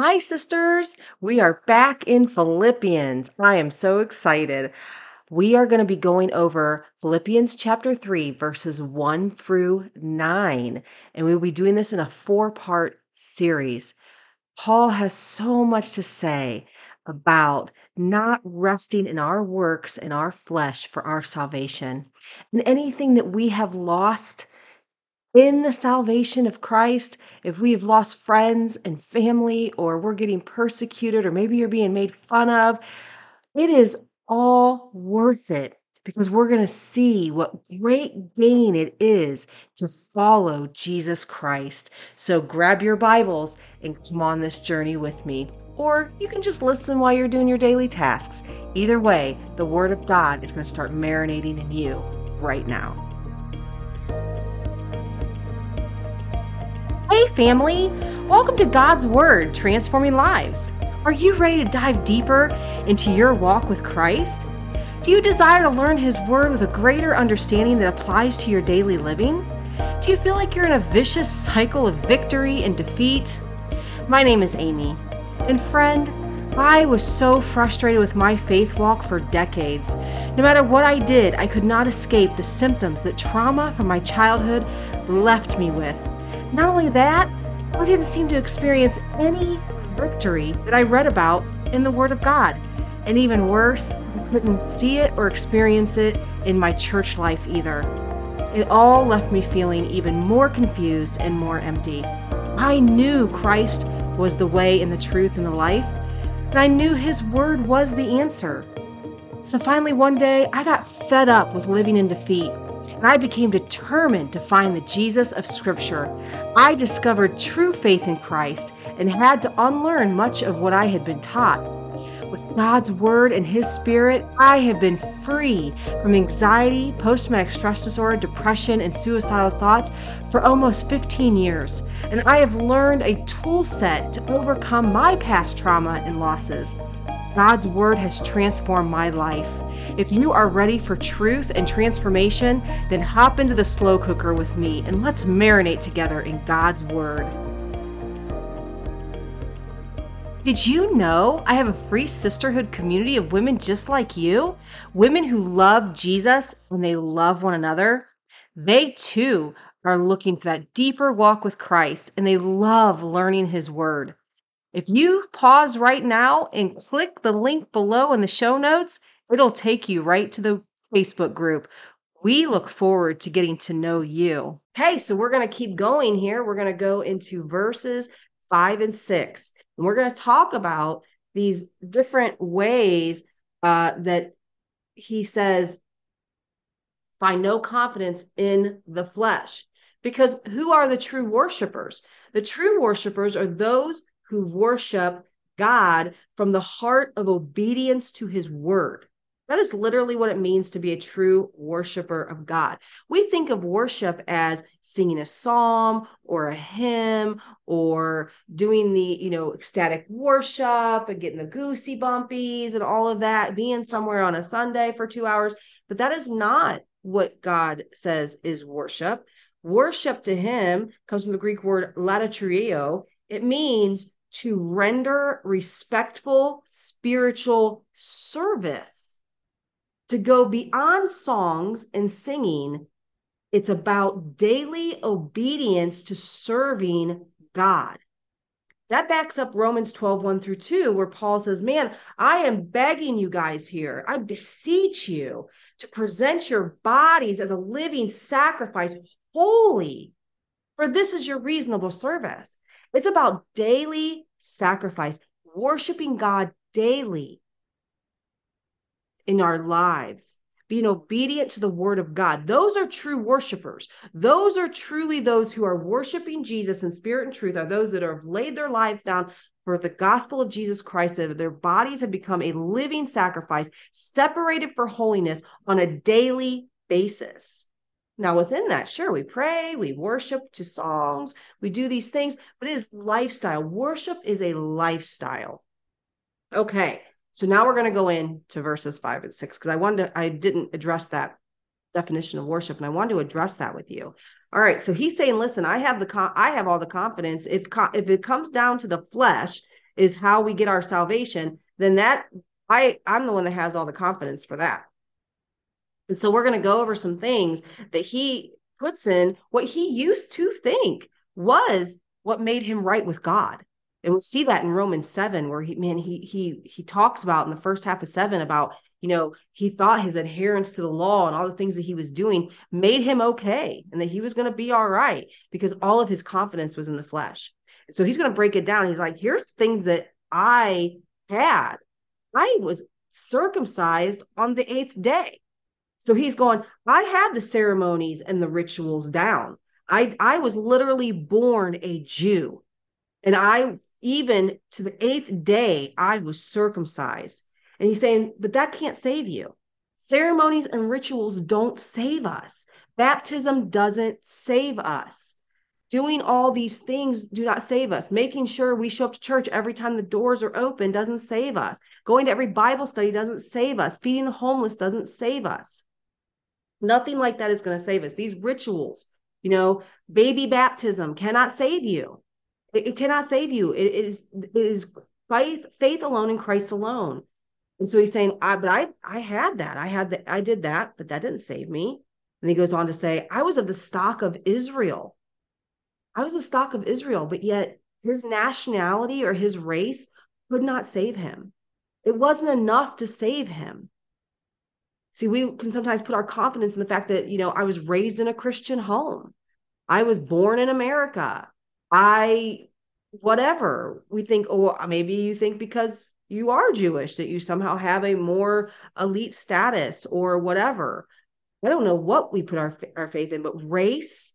Hi, sisters. We are back in Philippians. I am so excited. We are going to be going over Philippians chapter 3, verses 1 through 9. And we'll be doing this in a four part series. Paul has so much to say about not resting in our works and our flesh for our salvation. And anything that we have lost in the salvation of Christ, if we have lost friends and family, or we're getting persecuted, or maybe you're being made fun of, it is all worth it because we're going to see what great gain it is to follow Jesus Christ. So grab your Bibles and come on this journey with me. Or you can just listen while you're doing your daily tasks. Either way, the Word of God is going to start marinating in you right now. Family! Welcome to God's Word Transforming Lives. Are you ready to dive deeper into your walk with Christ? Do you desire to learn His Word with a greater understanding that applies to your daily living? Do you feel like you're in a vicious cycle of victory and defeat? My name is Amy, and friend, I was so frustrated with my faith walk for decades. No matter what I did, I could not escape the symptoms that trauma from my childhood left me with. Not only that, I didn't seem to experience any victory that I read about in the Word of God. And even worse, I couldn't see it or experience it in my church life either. It all left me feeling even more confused and more empty. I knew Christ was the way and the truth and the life, and I knew His Word was the answer. So finally, one day, I got fed up with living in defeat and I became determined to find the Jesus of Scripture. I discovered true faith in Christ and had to unlearn much of what I had been taught. With God's Word and His Spirit, I have been free from anxiety, post traumatic stress disorder, depression, and suicidal thoughts for almost 15 years. And I have learned a tool set to overcome my past trauma and losses. God's Word has transformed my life. If you are ready for truth and transformation, then hop into the slow cooker with me and let's marinate together in God's Word. Did you know I have a free sisterhood community of women just like you? Women who love Jesus and they love one another. They too are looking for that deeper walk with Christ and they love learning His Word. If you pause right now and click the link below in the show notes, it'll take you right to the Facebook group. We look forward to getting to know you. Okay, so we're going to keep going here. We're going to go into verses five and six, and we're going to talk about these different ways uh, that he says, find no confidence in the flesh. Because who are the true worshipers? The true worshipers are those who worship God from the heart of obedience to his word. That is literally what it means to be a true worshiper of God. We think of worship as singing a psalm or a hymn or doing the, you know, ecstatic worship and getting the goosey bumpies and all of that, being somewhere on a Sunday for two hours. But that is not what God says is worship. Worship to him comes from the Greek word latitrio. It means to render respectful spiritual service, to go beyond songs and singing. It's about daily obedience to serving God. That backs up Romans 12, 1 through 2, where Paul says, Man, I am begging you guys here, I beseech you to present your bodies as a living sacrifice, holy, for this is your reasonable service. It's about daily sacrifice, worshiping God daily in our lives, being obedient to the word of God. Those are true worshipers. Those are truly those who are worshiping Jesus in spirit and truth, are those that have laid their lives down for the gospel of Jesus Christ, that their bodies have become a living sacrifice, separated for holiness on a daily basis. Now, within that, sure, we pray, we worship to songs, we do these things, but it is lifestyle. Worship is a lifestyle. Okay, so now we're going to go into verses five and six because I wanted to, I didn't address that definition of worship, and I wanted to address that with you. All right, so he's saying, listen, I have the I have all the confidence. If if it comes down to the flesh, is how we get our salvation, then that I I'm the one that has all the confidence for that. And so we're going to go over some things that he puts in what he used to think was what made him right with God. And we see that in Romans 7, where he man, he he he talks about in the first half of seven about, you know, he thought his adherence to the law and all the things that he was doing made him okay and that he was going to be all right because all of his confidence was in the flesh. And so he's going to break it down. He's like, here's things that I had. I was circumcised on the eighth day. So he's going, I had the ceremonies and the rituals down. I, I was literally born a Jew. And I, even to the eighth day, I was circumcised. And he's saying, but that can't save you. Ceremonies and rituals don't save us. Baptism doesn't save us. Doing all these things do not save us. Making sure we show up to church every time the doors are open doesn't save us. Going to every Bible study doesn't save us. Feeding the homeless doesn't save us. Nothing like that is going to save us. These rituals, you know, baby baptism cannot save you. It, it cannot save you. It, it is it is faith faith alone in Christ alone. And so he's saying, I but I I had that. I had that I did that, but that didn't save me. And he goes on to say, I was of the stock of Israel. I was the stock of Israel, but yet his nationality or his race could not save him. It wasn't enough to save him. See, we can sometimes put our confidence in the fact that, you know, I was raised in a Christian home. I was born in America. I, whatever. We think, oh, maybe you think because you are Jewish that you somehow have a more elite status or whatever. I don't know what we put our, our faith in, but race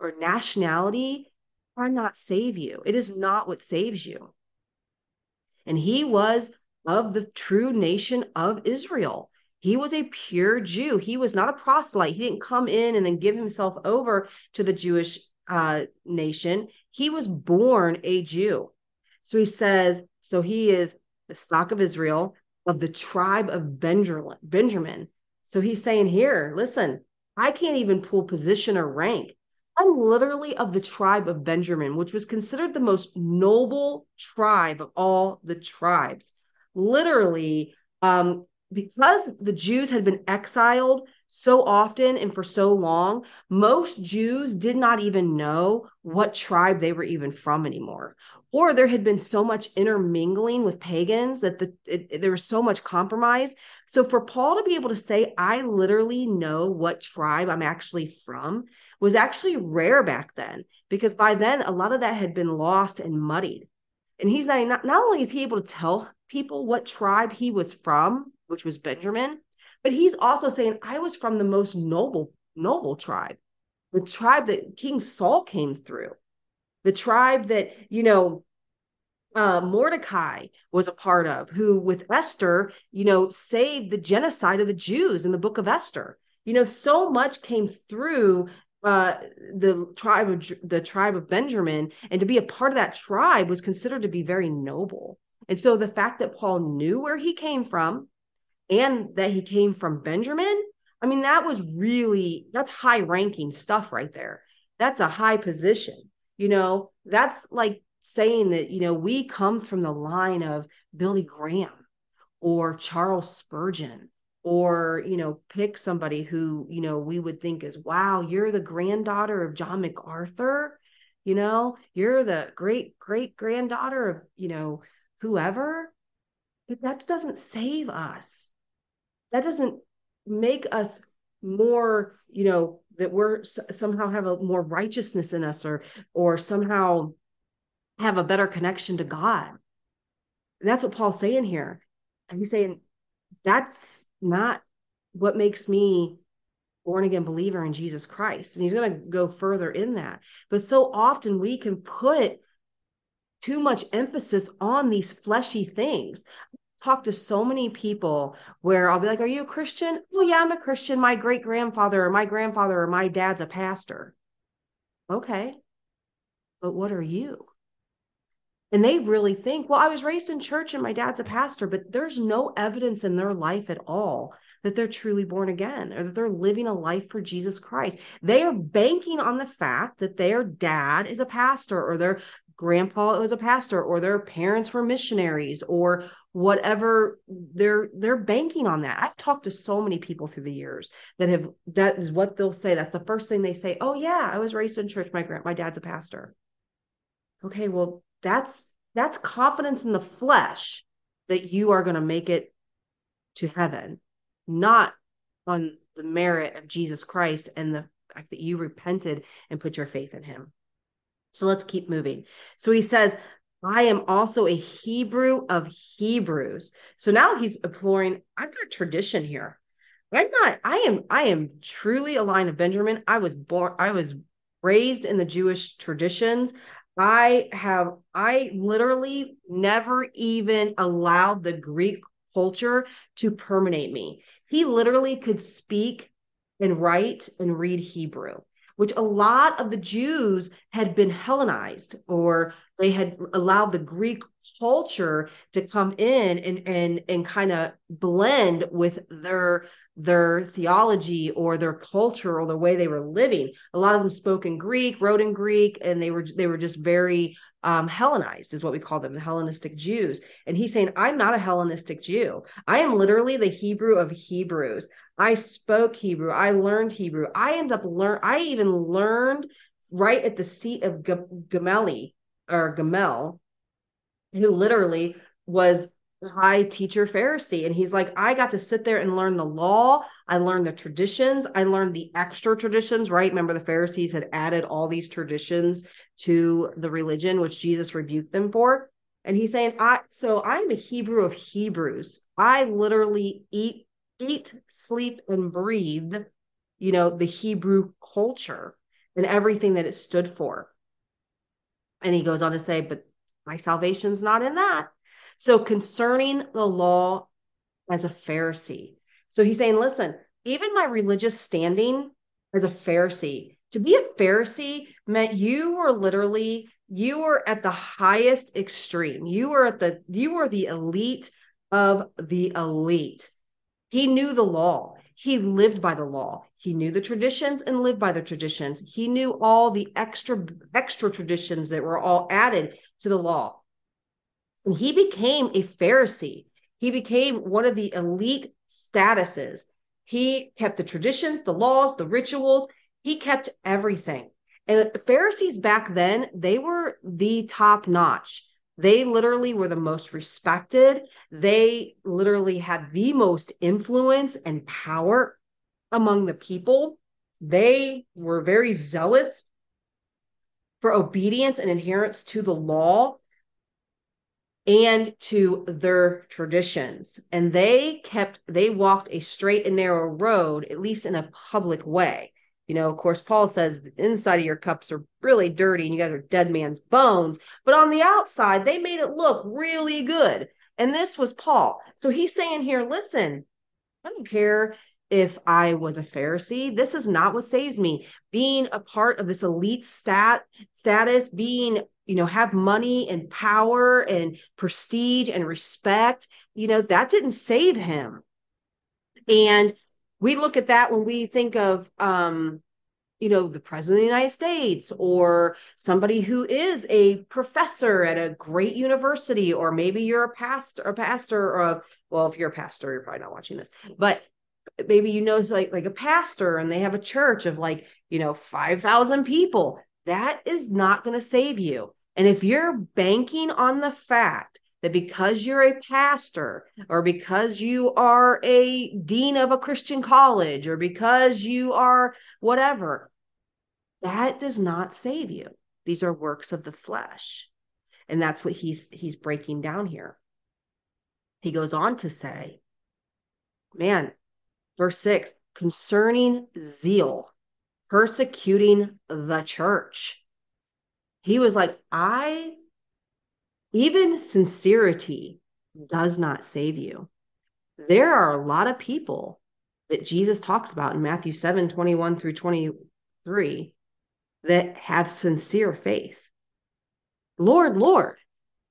or nationality cannot save you. It is not what saves you. And he was of the true nation of Israel. He was a pure Jew. He was not a proselyte. He didn't come in and then give himself over to the Jewish uh, nation. He was born a Jew. So he says, so he is the stock of Israel, of the tribe of Benjamin. So he's saying here, listen, I can't even pull position or rank. I'm literally of the tribe of Benjamin, which was considered the most noble tribe of all the tribes. Literally, um, because the Jews had been exiled so often and for so long, most Jews did not even know what tribe they were even from anymore. Or there had been so much intermingling with pagans that the, it, it, there was so much compromise. So for Paul to be able to say, I literally know what tribe I'm actually from, was actually rare back then, because by then a lot of that had been lost and muddied. And he's not, not only is he able to tell people what tribe he was from, which was Benjamin. But he's also saying, I was from the most noble, noble tribe, the tribe that King Saul came through, the tribe that, you know, uh, Mordecai was a part of, who with Esther, you know, saved the genocide of the Jews in the book of Esther. You know, so much came through uh, the tribe of the tribe of Benjamin, and to be a part of that tribe was considered to be very noble. And so the fact that Paul knew where he came from, and that he came from Benjamin, I mean, that was really, that's high ranking stuff right there. That's a high position. You know, that's like saying that, you know, we come from the line of Billy Graham or Charles Spurgeon or you know pick somebody who you know we would think is wow you're the granddaughter of john macarthur you know you're the great great granddaughter of you know whoever but that doesn't save us that doesn't make us more you know that we're somehow have a more righteousness in us or or somehow have a better connection to god. And that's what paul's saying here. He's saying that's not what makes me born again believer in jesus christ. And he's going to go further in that. But so often we can put too much emphasis on these fleshy things talk to so many people where I'll be like, Are you a Christian? Oh, yeah, I'm a Christian. My great grandfather or my grandfather or my dad's a pastor. Okay. But what are you? And they really think, Well, I was raised in church and my dad's a pastor, but there's no evidence in their life at all that they're truly born again or that they're living a life for Jesus Christ. They are banking on the fact that their dad is a pastor or their grandpa was a pastor or their parents were missionaries or whatever they're they're banking on that. I've talked to so many people through the years that have that is what they'll say. That's the first thing they say oh yeah i was raised in church. My grand my dad's a pastor. Okay well that's that's confidence in the flesh that you are going to make it to heaven not on the merit of jesus christ and the fact that you repented and put your faith in him so let's keep moving. So he says, I am also a Hebrew of Hebrews. So now he's imploring, I've got tradition here. I'm not, I am, I am truly a line of Benjamin. I was born, I was raised in the Jewish traditions. I have, I literally never even allowed the Greek culture to permeate me. He literally could speak and write and read Hebrew which a lot of the Jews had been Hellenized or they had allowed the Greek culture to come in and and and kind of blend with their their theology or their culture or the way they were living. A lot of them spoke in Greek, wrote in Greek, and they were they were just very um, Hellenized, is what we call them, the Hellenistic Jews. And he's saying, I'm not a Hellenistic Jew. I am literally the Hebrew of Hebrews. I spoke Hebrew. I learned Hebrew. I end up learn. I even learned right at the seat of G- Gameli or Gamel, who literally was high teacher Pharisee. And he's like, I got to sit there and learn the law. I learned the traditions. I learned the extra traditions, right? Remember, the Pharisees had added all these traditions to the religion, which Jesus rebuked them for. And he's saying, I so I'm a Hebrew of Hebrews. I literally eat eat, sleep, and breathe, you know, the Hebrew culture and everything that it stood for. And he goes on to say, but my salvation's not in that. So concerning the law as a Pharisee. So he's saying, listen, even my religious standing as a Pharisee, to be a Pharisee meant you were literally, you were at the highest extreme. You were at the, you were the elite of the elite. He knew the law. He lived by the law. He knew the traditions and lived by the traditions. He knew all the extra extra traditions that were all added to the law. And he became a Pharisee. He became one of the elite statuses. He kept the traditions, the laws, the rituals. He kept everything. And Pharisees back then, they were the top notch. They literally were the most respected. They literally had the most influence and power among the people. They were very zealous for obedience and adherence to the law and to their traditions. And they kept, they walked a straight and narrow road, at least in a public way. You know, of course, Paul says the inside of your cups are really dirty and you guys are dead man's bones. But on the outside, they made it look really good. And this was Paul. So he's saying here, listen, I don't care if I was a Pharisee. This is not what saves me. Being a part of this elite stat status, being, you know, have money and power and prestige and respect, you know, that didn't save him. And we look at that when we think of um, you know the president of the united states or somebody who is a professor at a great university or maybe you're a pastor a pastor or a, well if you're a pastor you're probably not watching this but maybe you know like like a pastor and they have a church of like you know 5000 people that is not going to save you. And if you're banking on the fact that because you're a pastor or because you are a dean of a Christian college or because you are whatever, that does not save you. These are works of the flesh. And that's what he's he's breaking down here. He goes on to say, man, verse 6, concerning zeal, persecuting the church. He was like, I even sincerity does not save you. There are a lot of people that Jesus talks about in Matthew 7 21 through 23 that have sincere faith. Lord, Lord,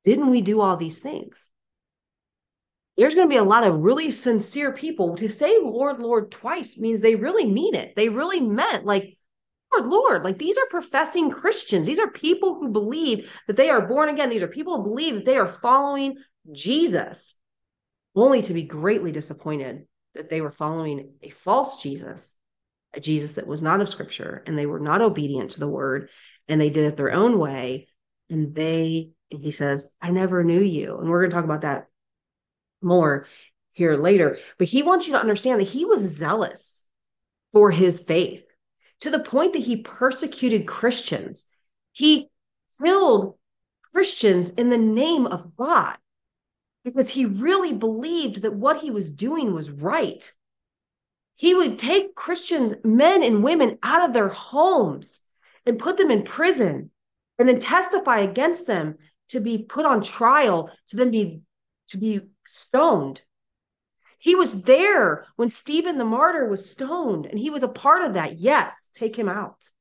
didn't we do all these things? There's going to be a lot of really sincere people. To say Lord, Lord twice means they really mean it. They really meant, like, Lord, Lord. Like these are professing Christians. These are people who believe that they are born again. These are people who believe that they are following Jesus, only to be greatly disappointed that they were following a false Jesus, a Jesus that was not of scripture, and they were not obedient to the word, and they did it their own way. And they, and he says, I never knew you. And we're going to talk about that more here later. But he wants you to understand that he was zealous for his faith to the point that he persecuted Christians. He killed Christians in the name of God because he really believed that what he was doing was right. He would take Christians, men and women, out of their homes and put them in prison and then testify against them to be put on trial, to then be to be stoned. He was there when Stephen the martyr was stoned, and he was a part of that. Yes, take him out.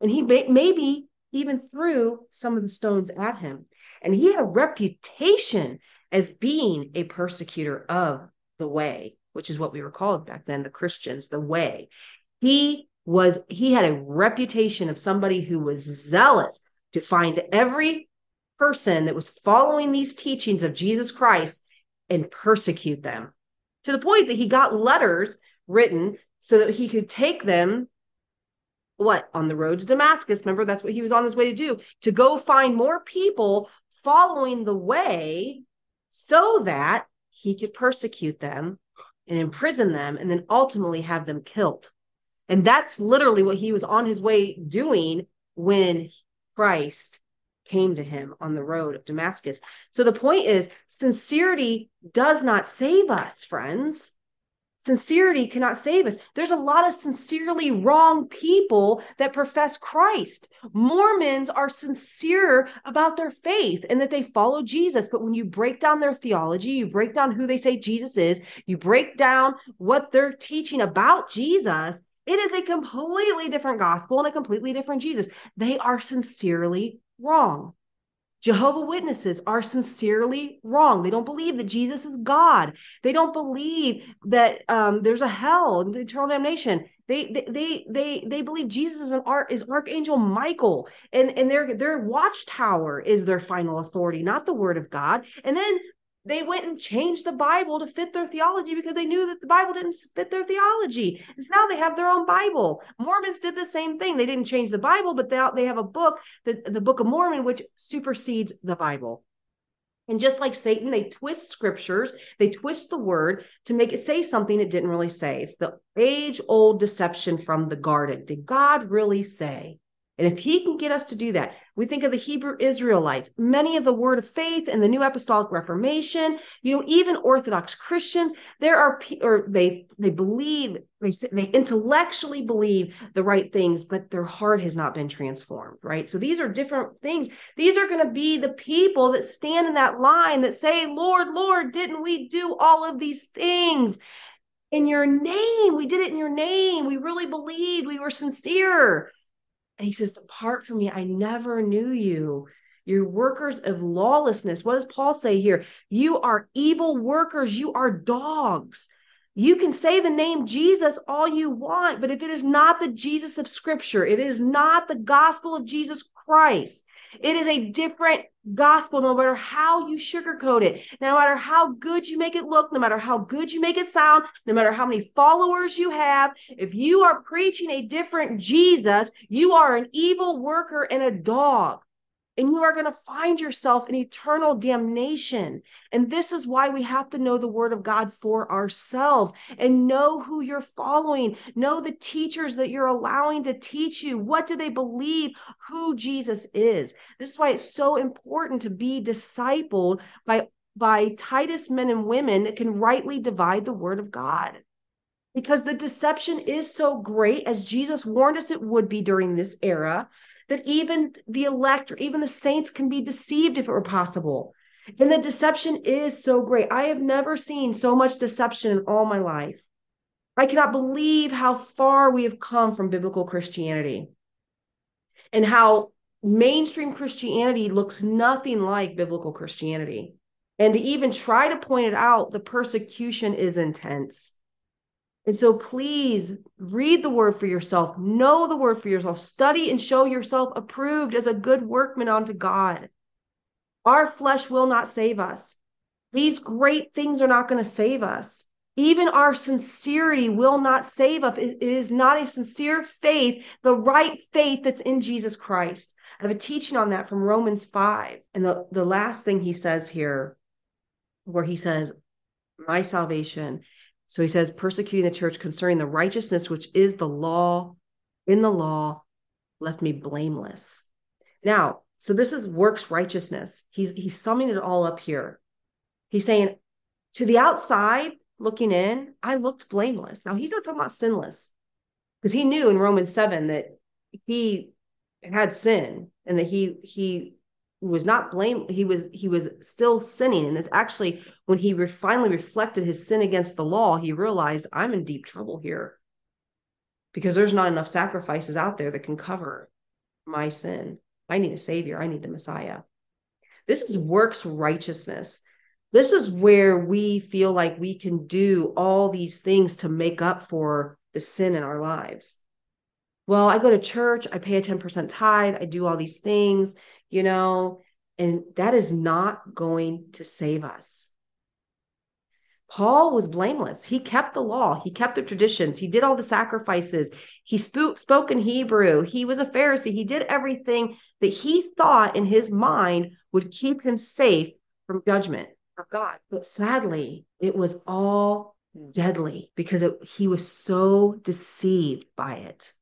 And he may, maybe even threw some of the stones at him. And he had a reputation as being a persecutor of the way, which is what we were called back then, the Christians, the way. He was, he had a reputation of somebody who was zealous to find every person that was following these teachings of Jesus Christ and persecute them to the point that he got letters written so that he could take them what on the road to Damascus. Remember, that's what he was on his way to do to go find more people following the way so that he could persecute them and imprison them and then ultimately have them killed. And that's literally what he was on his way doing when Christ came to him on the road of Damascus. So the point is, sincerity does not save us, friends. Sincerity cannot save us. There's a lot of sincerely wrong people that profess Christ. Mormons are sincere about their faith and that they follow Jesus. But when you break down their theology, you break down who they say Jesus is, you break down what they're teaching about Jesus, it is a completely different gospel and a completely different Jesus. They are sincerely wrong. Jehovah Witnesses are sincerely wrong. They don't believe that Jesus is God. They don't believe that um, there's a hell and eternal damnation. They, they they they they believe Jesus is an art is Archangel Michael, and and their their watchtower is their final authority, not the Word of God. And then they went and changed the Bible to fit their theology because they knew that the Bible didn't fit their theology. And so now they have their own Bible. Mormons did the same thing. They didn't change the Bible, but they, they have a book, the, the Book of Mormon, which supersedes the Bible. And just like Satan, they twist scriptures, they twist the word to make it say something it didn't really say. It's the age old deception from the garden. Did God really say? And if he can get us to do that, we think of the Hebrew Israelites, many of the word of faith and the New Apostolic Reformation, you know, even Orthodox Christians, there are, or they, they believe, they, they intellectually believe the right things, but their heart has not been transformed, right? So these are different things. These are going to be the people that stand in that line that say, Lord, Lord, didn't we do all of these things? In your name, we did it in your name. We really believed, we were sincere. And he says, Depart from me. I never knew you. You're workers of lawlessness. What does Paul say here? You are evil workers. You are dogs. You can say the name Jesus all you want, but if it is not the Jesus of Scripture, if it is not the gospel of Jesus Christ, it is a different gospel, no matter how you sugarcoat it, no matter how good you make it look, no matter how good you make it sound, no matter how many followers you have. If you are preaching a different Jesus, you are an evil worker and a dog and you are going to find yourself in eternal damnation. And this is why we have to know the word of God for ourselves and know who you're following, know the teachers that you're allowing to teach you. What do they believe who Jesus is? This is why it's so important to be discipled by by Titus men and women that can rightly divide the word of God. Because the deception is so great, as Jesus warned us it would be during this era, that even the elect or even the saints can be deceived if it were possible. And the deception is so great. I have never seen so much deception in all my life. I cannot believe how far we have come from biblical Christianity and how mainstream Christianity looks nothing like biblical Christianity. And to even try to point it out, the persecution is intense. And so please read the word for yourself, know the word for yourself, study and show yourself approved as a good workman unto God. Our flesh will not save us. These great things are not going to save us. Even our sincerity will not save us. It is not a sincere faith, the right faith that's in Jesus Christ. I have a teaching on that from Romans 5. And the, the last thing he says here, where he says, My salvation. So he says, persecuting the church concerning the righteousness which is the law, in the law, left me blameless. Now, so this is works righteousness. He's he's summing it all up here. He's saying, to the outside, looking in, I looked blameless. Now he's not talking about sinless because he knew in Romans 7 that he had sin and that he he was not blame he was he was still sinning. And it's actually when he re- finally reflected his sin against the law he realized i'm in deep trouble here. Because there's not enough sacrifices out there that can cover my sin. I need a savior. I need the messiah. This is works righteousness. This is where we feel like we can do all these things to make up for the sin in our lives. Well, I go to church, I pay a 10% tithe, I do all these things, you know, and that is not going to save us. Paul was blameless. He kept the law, he kept the traditions, he did all the sacrifices, he spoke, spoke in Hebrew, he was a Pharisee, he did everything that he thought in his mind would keep him safe from judgment of God. But sadly, it was all hmm. deadly because it, he was so deceived by it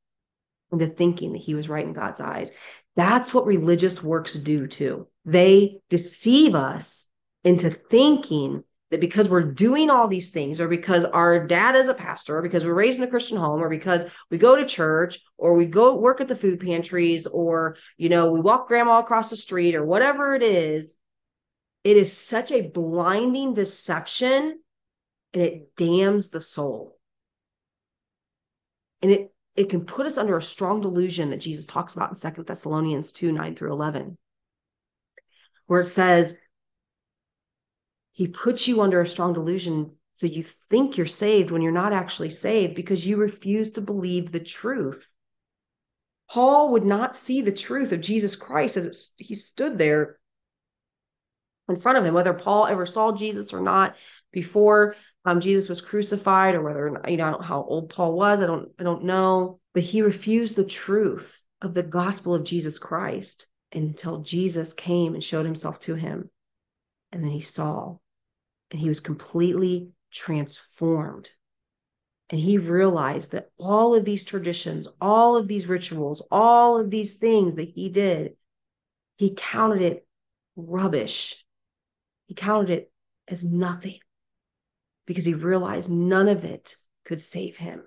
into thinking that he was right in God's eyes. That's what religious works do too. They deceive us into thinking that because we're doing all these things, or because our dad is a pastor, or because we're raised in a Christian home, or because we go to church, or we go work at the food pantries, or you know, we walk grandma across the street, or whatever it is, it is such a blinding deception and it damns the soul. And it it can put us under a strong delusion that Jesus talks about in Second Thessalonians 2 9 through 11, where it says, He puts you under a strong delusion so you think you're saved when you're not actually saved because you refuse to believe the truth. Paul would not see the truth of Jesus Christ as it, he stood there in front of him, whether Paul ever saw Jesus or not before um, Jesus was crucified, or whether you know how old Paul was. I don't I don't know, but he refused the truth of the gospel of Jesus Christ until Jesus came and showed himself to him, and then he saw, and he was completely transformed. And he realized that all of these traditions, all of these rituals, all of these things that he did, he counted it rubbish he counted it as nothing because he realized none of it could save him.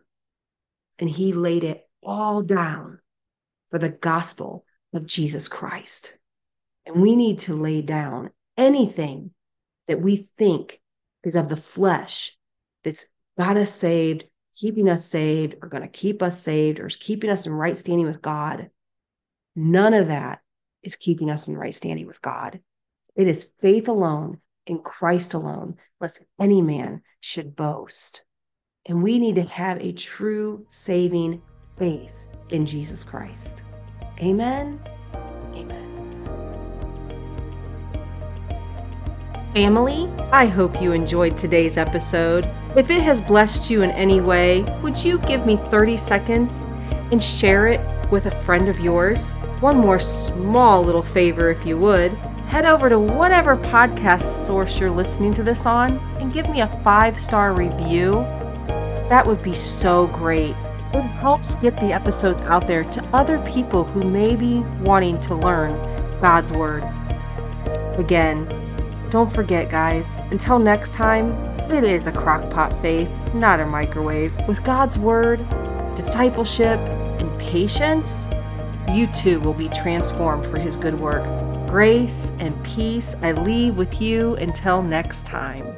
And he laid it all down for the gospel of Jesus Christ. And we need to lay down anything that we think is of the flesh that's got us saved, keeping us saved, or going to keep us saved, or is keeping us in right standing with God. None of that is keeping us in right standing with God. It is faith alone in Christ alone, lest any man should boast. And we need to have a true saving faith in Jesus Christ. Amen. Amen. Family, I hope you enjoyed today's episode. If it has blessed you in any way, would you give me 30 seconds and share it with a friend of yours? One more small little favor, if you would head over to whatever podcast source you're listening to this on and give me a five star review. That would be so great. It helps get the episodes out there to other people who may be wanting to learn God's Word. Again, don't forget, guys, until next time, it is a crockpot faith, not a microwave. With God's Word, discipleship, and patience, you too will be transformed for His good work. Grace and peace I leave with you until next time.